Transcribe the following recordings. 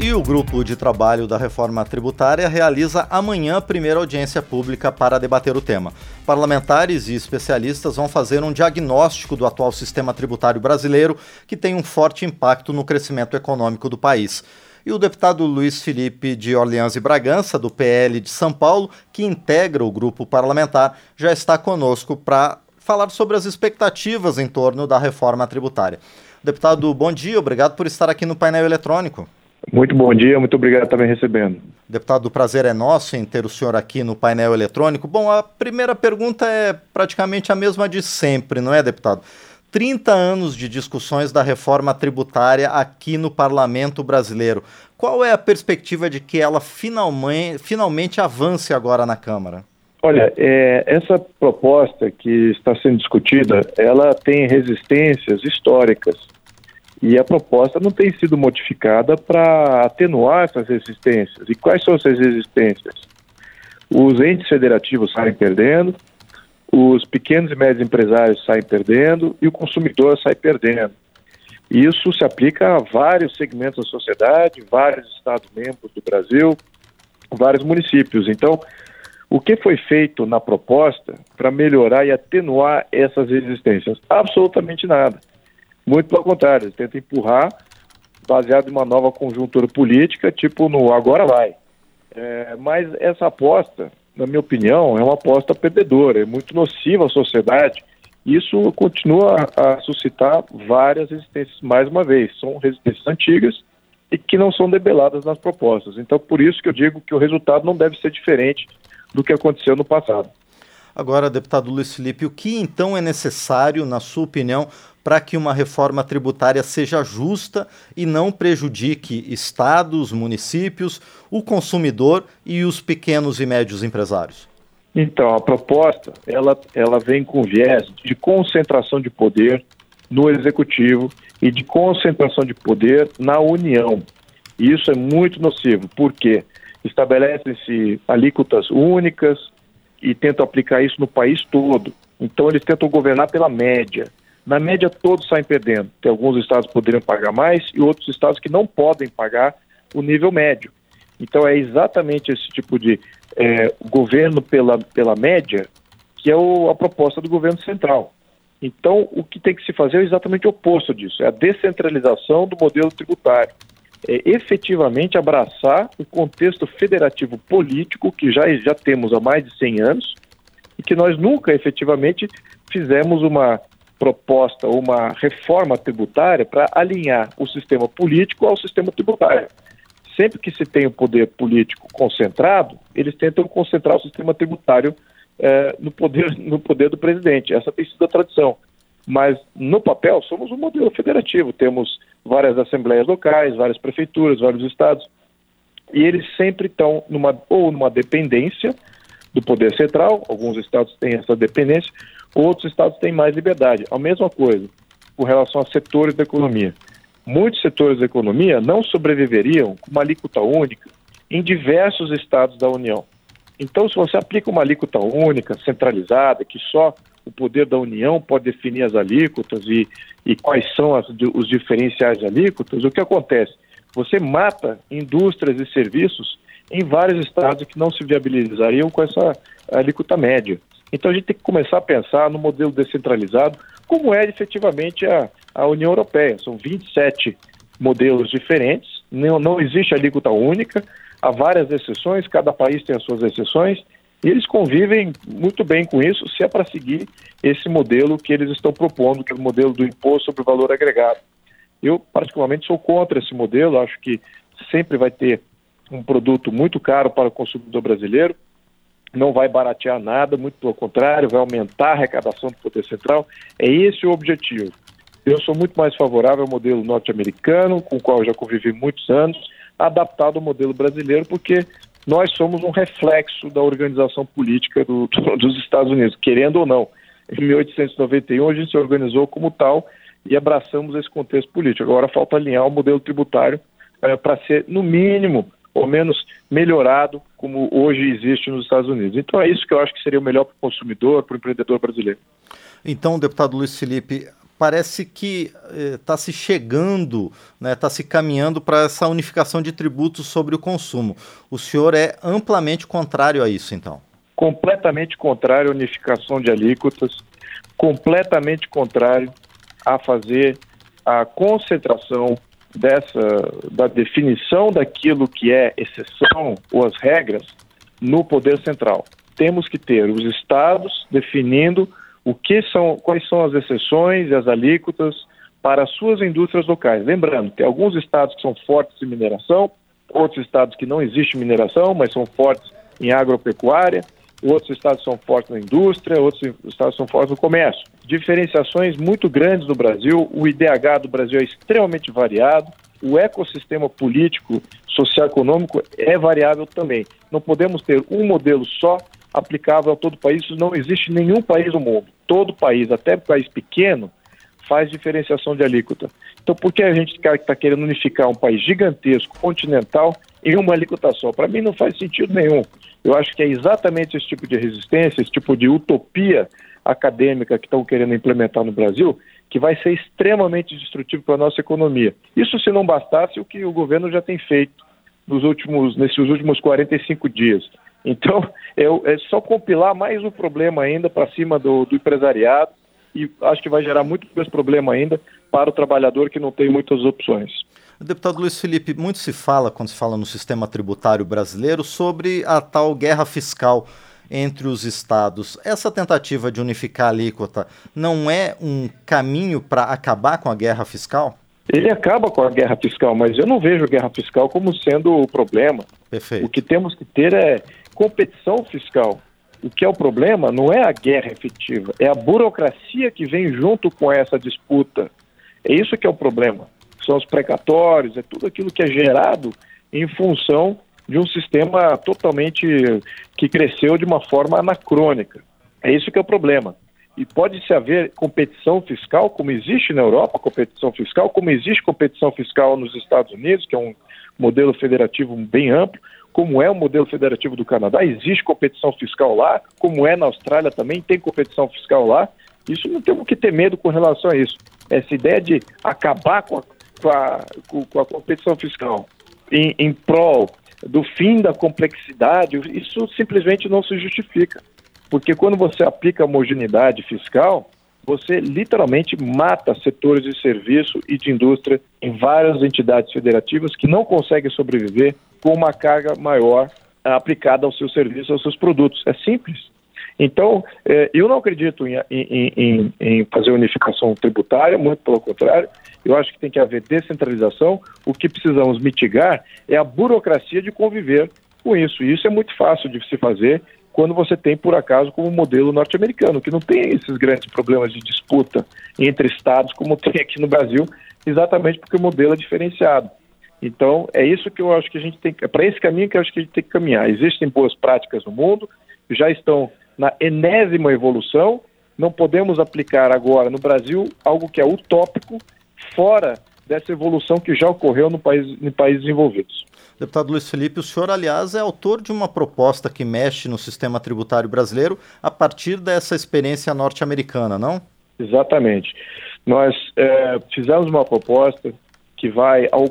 E o grupo de trabalho da reforma tributária realiza amanhã a primeira audiência pública para debater o tema. Parlamentares e especialistas vão fazer um diagnóstico do atual sistema tributário brasileiro, que tem um forte impacto no crescimento econômico do país. E o deputado Luiz Felipe de Orleans e Bragança, do PL de São Paulo, que integra o grupo parlamentar, já está conosco para falar sobre as expectativas em torno da reforma tributária. Deputado, bom dia, obrigado por estar aqui no painel eletrônico. Muito bom dia, muito obrigado por estar me recebendo. Deputado, o prazer é nosso em ter o senhor aqui no painel eletrônico. Bom, a primeira pergunta é praticamente a mesma de sempre, não é, deputado? 30 anos de discussões da reforma tributária aqui no parlamento brasileiro. Qual é a perspectiva de que ela finalmente, finalmente avance agora na Câmara? Olha, é, essa proposta que está sendo discutida, ela tem resistências históricas e a proposta não tem sido modificada para atenuar essas resistências. E quais são essas resistências? Os entes federativos saem perdendo, os pequenos e médios empresários saem perdendo e o consumidor sai perdendo. Isso se aplica a vários segmentos da sociedade, vários Estados-membros do Brasil, vários municípios. Então, o que foi feito na proposta para melhorar e atenuar essas resistências? Absolutamente nada. Muito pelo contrário, eles tentam empurrar baseado em uma nova conjuntura política, tipo no agora vai. É, mas essa aposta, na minha opinião, é uma aposta perdedora, é muito nociva à sociedade. Isso continua a suscitar várias resistências, mais uma vez, são resistências antigas e que não são debeladas nas propostas. Então, por isso que eu digo que o resultado não deve ser diferente do que aconteceu no passado. Agora, deputado Luiz Felipe, o que então é necessário, na sua opinião, para que uma reforma tributária seja justa e não prejudique estados, municípios, o consumidor e os pequenos e médios empresários? Então, a proposta, ela, ela vem com viés de concentração de poder no executivo e de concentração de poder na União. E isso é muito nocivo, porque estabelecem-se alíquotas únicas e tentam aplicar isso no país todo. Então, eles tentam governar pela média. Na média, todos saem perdendo. Tem alguns estados que poderiam pagar mais e outros estados que não podem pagar o nível médio. Então, é exatamente esse tipo de é, governo pela, pela média que é o, a proposta do governo central. Então, o que tem que se fazer é exatamente o oposto disso: é a descentralização do modelo tributário. É efetivamente abraçar o contexto federativo político que já, já temos há mais de 100 anos e que nós nunca efetivamente fizemos uma proposta, uma reforma tributária para alinhar o sistema político ao sistema tributário. Sempre que se tem o poder político concentrado, eles tentam concentrar o sistema tributário eh, no, poder, no poder do presidente. Essa tem sido a tradição. Mas, no papel, somos um modelo federativo. Temos várias assembleias locais, várias prefeituras, vários estados. E eles sempre estão numa, ou numa dependência do poder central, alguns estados têm essa dependência, outros estados têm mais liberdade. A mesma coisa com relação a setores da economia. Muitos setores da economia não sobreviveriam com uma alíquota única em diversos estados da União. Então, se você aplica uma alíquota única, centralizada, que só o poder da União pode definir as alíquotas e, e quais são as, os diferenciais de alíquotas, o que acontece? Você mata indústrias e serviços em vários estados que não se viabilizariam com essa alíquota média. Então a gente tem que começar a pensar no modelo descentralizado, como é efetivamente a, a União Europeia. São 27 modelos diferentes, não, não existe alíquota única, há várias exceções, cada país tem as suas exceções, e eles convivem muito bem com isso, se é para seguir esse modelo que eles estão propondo, que é o modelo do imposto sobre o valor agregado. Eu, particularmente, sou contra esse modelo, acho que sempre vai ter um produto muito caro para o consumidor brasileiro, não vai baratear nada, muito pelo contrário, vai aumentar a arrecadação do Poder Central. É esse o objetivo. Eu sou muito mais favorável ao modelo norte-americano, com o qual já convivi muitos anos, adaptado ao modelo brasileiro, porque nós somos um reflexo da organização política do, dos Estados Unidos, querendo ou não. Em 1891 a gente se organizou como tal e abraçamos esse contexto político. Agora falta alinhar o modelo tributário é, para ser, no mínimo, ou menos melhorado como hoje existe nos Estados Unidos. Então é isso que eu acho que seria o melhor para o consumidor, para o empreendedor brasileiro. Então, deputado Luiz Felipe, parece que está eh, se chegando, está né, tá se caminhando para essa unificação de tributos sobre o consumo. O senhor é amplamente contrário a isso, então? Completamente contrário à unificação de alíquotas, completamente contrário a fazer a concentração dessa da definição daquilo que é exceção ou as regras no poder central. Temos que ter os estados definindo o que são, quais são as exceções e as alíquotas para as suas indústrias locais. Lembrando, tem alguns estados que são fortes em mineração, outros estados que não existe mineração, mas são fortes em agropecuária, outros estados são fortes na indústria, outros estados são fortes no comércio. Diferenciações muito grandes no Brasil, o IDH do Brasil é extremamente variado, o ecossistema político, social-econômico é variável também. Não podemos ter um modelo só aplicável a todo o país, isso não existe em nenhum país do mundo. Todo país, até país pequeno, faz diferenciação de alíquota. Então, por que a gente está querendo unificar um país gigantesco, continental, em uma alíquota só? Para mim não faz sentido nenhum. Eu acho que é exatamente esse tipo de resistência, esse tipo de utopia acadêmica que estão querendo implementar no Brasil, que vai ser extremamente destrutivo para a nossa economia. Isso se não bastasse o que o governo já tem feito nos últimos, nesses últimos 45 dias. Então, é, é só compilar mais um problema ainda para cima do, do empresariado e acho que vai gerar muito mais problema ainda para o trabalhador que não tem muitas opções. Deputado Luiz Felipe, muito se fala, quando se fala no sistema tributário brasileiro, sobre a tal guerra fiscal entre os estados. Essa tentativa de unificar a alíquota não é um caminho para acabar com a guerra fiscal? Ele acaba com a guerra fiscal, mas eu não vejo a guerra fiscal como sendo o problema. Perfeito. O que temos que ter é competição fiscal. O que é o problema não é a guerra efetiva, é a burocracia que vem junto com essa disputa. É isso que é o problema. São os precatórios, é tudo aquilo que é gerado em função de um sistema totalmente que cresceu de uma forma anacrônica. É isso que é o problema. E pode-se haver competição fiscal, como existe na Europa, competição fiscal, como existe competição fiscal nos Estados Unidos, que é um modelo federativo bem amplo, como é o modelo federativo do Canadá, existe competição fiscal lá, como é na Austrália também, tem competição fiscal lá. Isso não temos que ter medo com relação a isso. Essa ideia de acabar com a, com a, com a competição fiscal em, em prol do fim da complexidade, isso simplesmente não se justifica. Porque quando você aplica homogeneidade fiscal, você literalmente mata setores de serviço e de indústria em várias entidades federativas que não conseguem sobreviver com uma carga maior aplicada aos seus serviços, aos seus produtos. É simples. Então, eh, eu não acredito em, em, em, em, fazer unificação tributária, muito pelo contrário. Eu acho que tem que haver descentralização. O que precisamos mitigar é a burocracia de conviver com isso. E isso é muito fácil de se fazer quando você tem, por acaso, como modelo norte-americano, que não tem esses grandes problemas de disputa entre estados como tem aqui no Brasil, exatamente porque o modelo é diferenciado. Então, é isso que eu acho que a gente tem, é para esse caminho que eu acho que a gente tem que caminhar. Existem boas práticas no mundo, já estão na enésima evolução, não podemos aplicar agora no Brasil algo que é utópico, fora dessa evolução que já ocorreu no país, em países desenvolvidos. Deputado Luiz Felipe, o senhor, aliás, é autor de uma proposta que mexe no sistema tributário brasileiro a partir dessa experiência norte-americana, não? Exatamente. Nós é, fizemos uma proposta que vai, ao,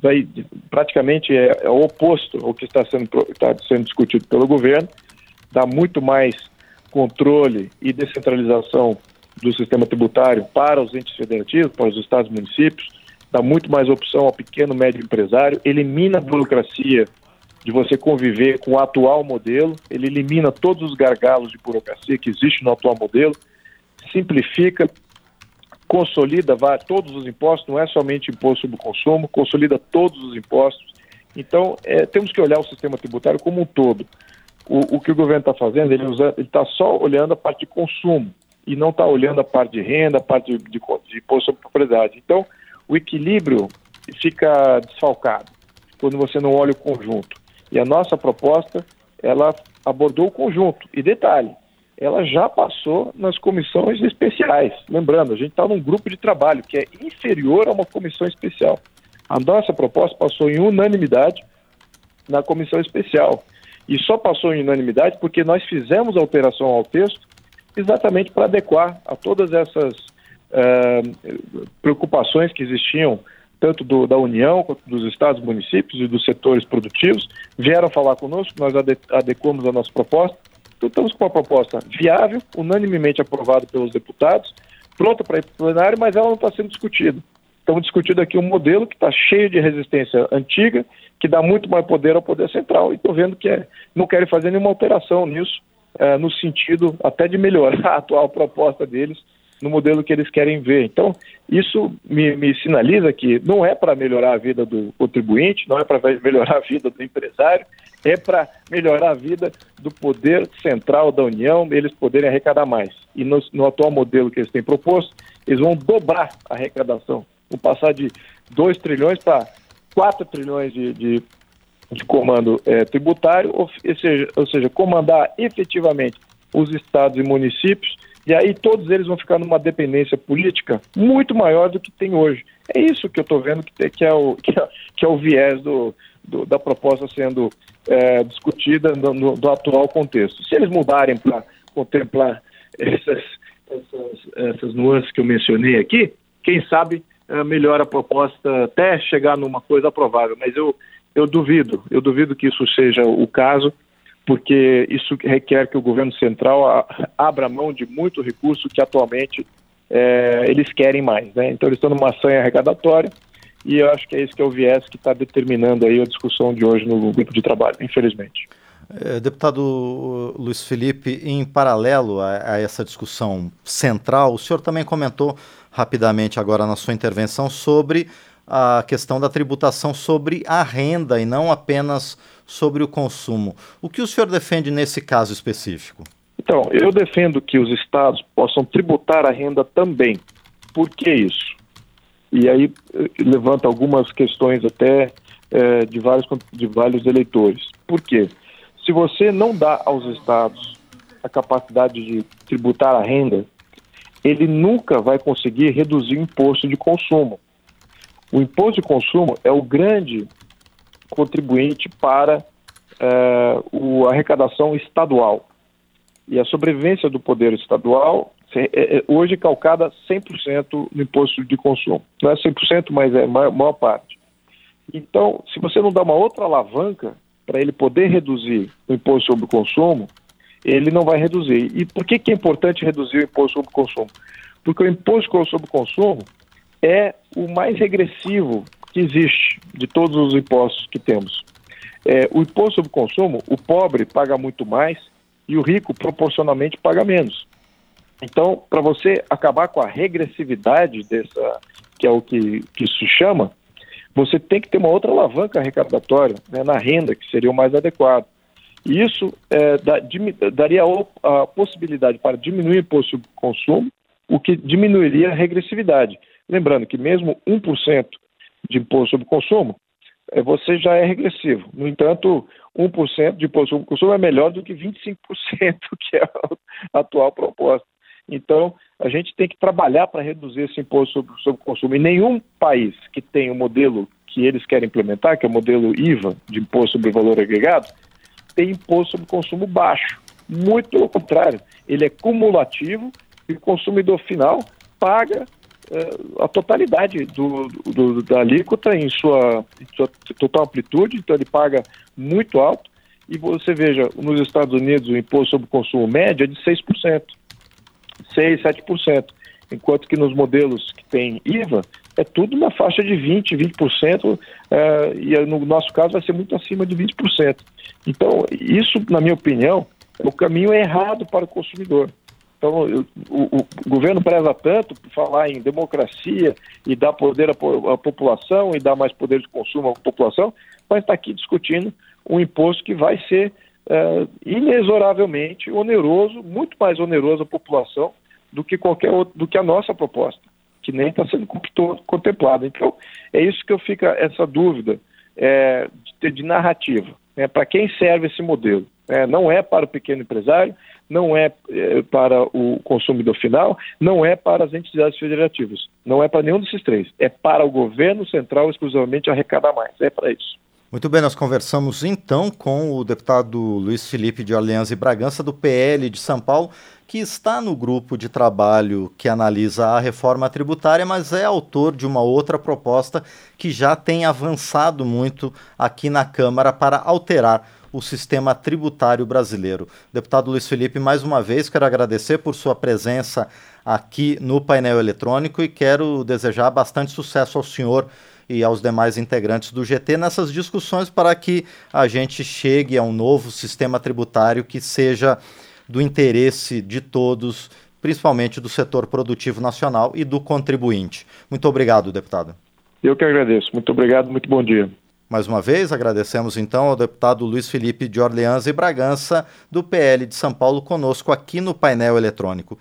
vai praticamente é, é, o oposto ao que está sendo, está sendo discutido pelo governo, dá muito mais controle e descentralização do sistema tributário para os entes federativos, para os estados e municípios, dá muito mais opção ao pequeno e médio empresário, elimina a burocracia de você conviver com o atual modelo, ele elimina todos os gargalos de burocracia que existe no atual modelo, simplifica, consolida todos os impostos, não é somente imposto sobre o consumo, consolida todos os impostos. Então, é, temos que olhar o sistema tributário como um todo. O, o que o governo está fazendo, ele está só olhando a parte de consumo e não está olhando a parte de renda, a parte de, de, imposto sobre propriedade. Então, o equilíbrio fica desfalcado quando você não olha o conjunto. E a nossa proposta, ela abordou o conjunto. E detalhe, ela já passou nas comissões especiais. Lembrando, a gente está num grupo de trabalho que é inferior a uma comissão especial. A nossa proposta passou em unanimidade na comissão especial. E só passou em unanimidade porque nós fizemos alteração ao texto exatamente para adequar a todas essas uh, preocupações que existiam tanto do, da União quanto dos estados, municípios e dos setores produtivos, vieram falar conosco, nós adequamos a nossa proposta. Então, estamos com uma proposta viável, unanimemente aprovada pelos deputados, pronta para ir para o plenário, mas ela não está sendo discutida. Estamos discutindo aqui um modelo que está cheio de resistência antiga, que dá muito mais poder ao poder central, e estou vendo que é, não querem fazer nenhuma alteração nisso, é, no sentido até de melhorar a atual proposta deles, no modelo que eles querem ver. Então, isso me, me sinaliza que não é para melhorar a vida do contribuinte, não é para melhorar a vida do empresário, é para melhorar a vida do poder central da União, eles poderem arrecadar mais. E no, no atual modelo que eles têm proposto, eles vão dobrar a arrecadação, vão passar de 2 trilhões para 4 trilhões de, de, de comando é, tributário, ou, ou, seja, ou seja, comandar efetivamente os estados e municípios e aí todos eles vão ficar numa dependência política muito maior do que tem hoje. É isso que eu estou vendo que, que, é o, que, é, que é o viés do, do, da proposta sendo é, discutida no, no, no, atual contexto. Se eles mudarem para contemplar essas, essas, essas nuances que eu mencionei aqui, quem sabe é, melhora a proposta até chegar numa coisa aprovável. Mas eu, eu duvido, eu duvido que isso seja o caso porque isso requer que o governo central abra mão de muito recurso que atualmente é, eles querem mais. Né? Então eles estão numa sanha arrecadatória e eu acho que é isso que é o viés que está determinando aí a discussão de hoje no grupo de trabalho, infelizmente. É, deputado Luiz Felipe, em paralelo a, a, essa discussão central, o senhor também comentou rapidamente agora na sua intervenção sobre a questão da tributação sobre a renda e não apenas sobre o consumo. O que o senhor defende nesse caso específico? Então, eu defendo que os estados possam tributar a renda também. Por que isso? E aí eh, levanta algumas questões até é, de, vários, de vários eleitores. Por quê? Se você não dá aos estados a capacidade de tributar a renda, ele nunca vai conseguir reduzir o imposto de consumo. O imposto de consumo é o grande contribuinte para uh, o, a arrecadação estadual. E a sobrevivência do poder estadual é, é hoje calcada 100% no imposto de consumo. Não é 100%, mas é a maior, maior parte. Então, se você não dá uma outra alavanca para ele poder reduzir o imposto sobre o consumo, ele não vai reduzir. E por que, que é importante reduzir o imposto sobre o consumo? Porque o imposto sobre o consumo é o mais regressivo que existe de todos os impostos que temos. É, o imposto sobre consumo, o pobre paga muito mais e o rico proporcionalmente paga menos. Então, para você acabar com a regressividade dessa, que é o que, que se chama, você tem que ter uma outra alavanca arrecadatória né, na renda, que seria o mais adequado. E isso é, da, daria a, a, possibilidade para diminuir o imposto sobre consumo, o que diminuiria a regressividade. Lembrando que mesmo 1% de imposto sobre consumo, é, você já é regressivo. No entanto, 1% de imposto sobre consumo é melhor do que 25%, que é a atual proposta. Então, a gente tem que trabalhar para reduzir esse imposto sobre, sobre consumo. E nenhum país que tem o modelo que eles querem implementar, que é o modelo IVA, de imposto sobre valor agregado, tem imposto sobre consumo baixo. Muito pelo contrário, ele é cumulativo e o consumidor final paga a totalidade do, do, da alíquota em sua, em sua total amplitude, então ele paga muito alto. E você veja, nos Estados Unidos o imposto sobre consumo médio é de 6%, 6, 7%, enquanto que nos modelos que tem IVA é tudo na faixa de 20, 20%, é, e no nosso caso vai ser muito acima de 20%. Então, isso, na minha opinião, é o caminho errado para o consumidor. Então, eu, o, o, governo preza tanto por falar em democracia e dar poder à, à, população e dar mais poder de consumo à população, mas está aqui discutindo um imposto que vai ser é, inexoravelmente oneroso, muito mais oneroso à população do que qualquer outro, do que a nossa proposta, que nem está sendo contemplada. Então, é isso que eu fico essa dúvida é, de, de narrativa. Né? Para quem serve esse modelo? É, não é para o pequeno empresário, não é, é, para o consumidor final, não é para as entidades federativas, não é para nenhum desses três. É para o governo central exclusivamente arrecadar mais. É para isso. Muito bem, nós conversamos então com o deputado Luiz Felipe de Orleans e Bragança, do PL de São Paulo, que está no grupo de trabalho que analisa a reforma tributária, mas é autor de uma outra proposta que já tem avançado muito aqui na Câmara para alterar o sistema tributário brasileiro. Deputado Luiz Felipe, mais uma vez quero agradecer por sua presença aqui no painel eletrônico e quero desejar bastante sucesso ao senhor e aos demais integrantes do GT nessas discussões para que a gente chegue a um novo sistema tributário que seja do interesse de todos, principalmente do setor produtivo nacional e do contribuinte. Muito obrigado, deputado. Eu que agradeço. Muito obrigado, muito bom dia. Mais uma vez, agradecemos então ao deputado Luiz Felipe de Orleans e Bragança, do PL de São Paulo, conosco aqui no painel eletrônico.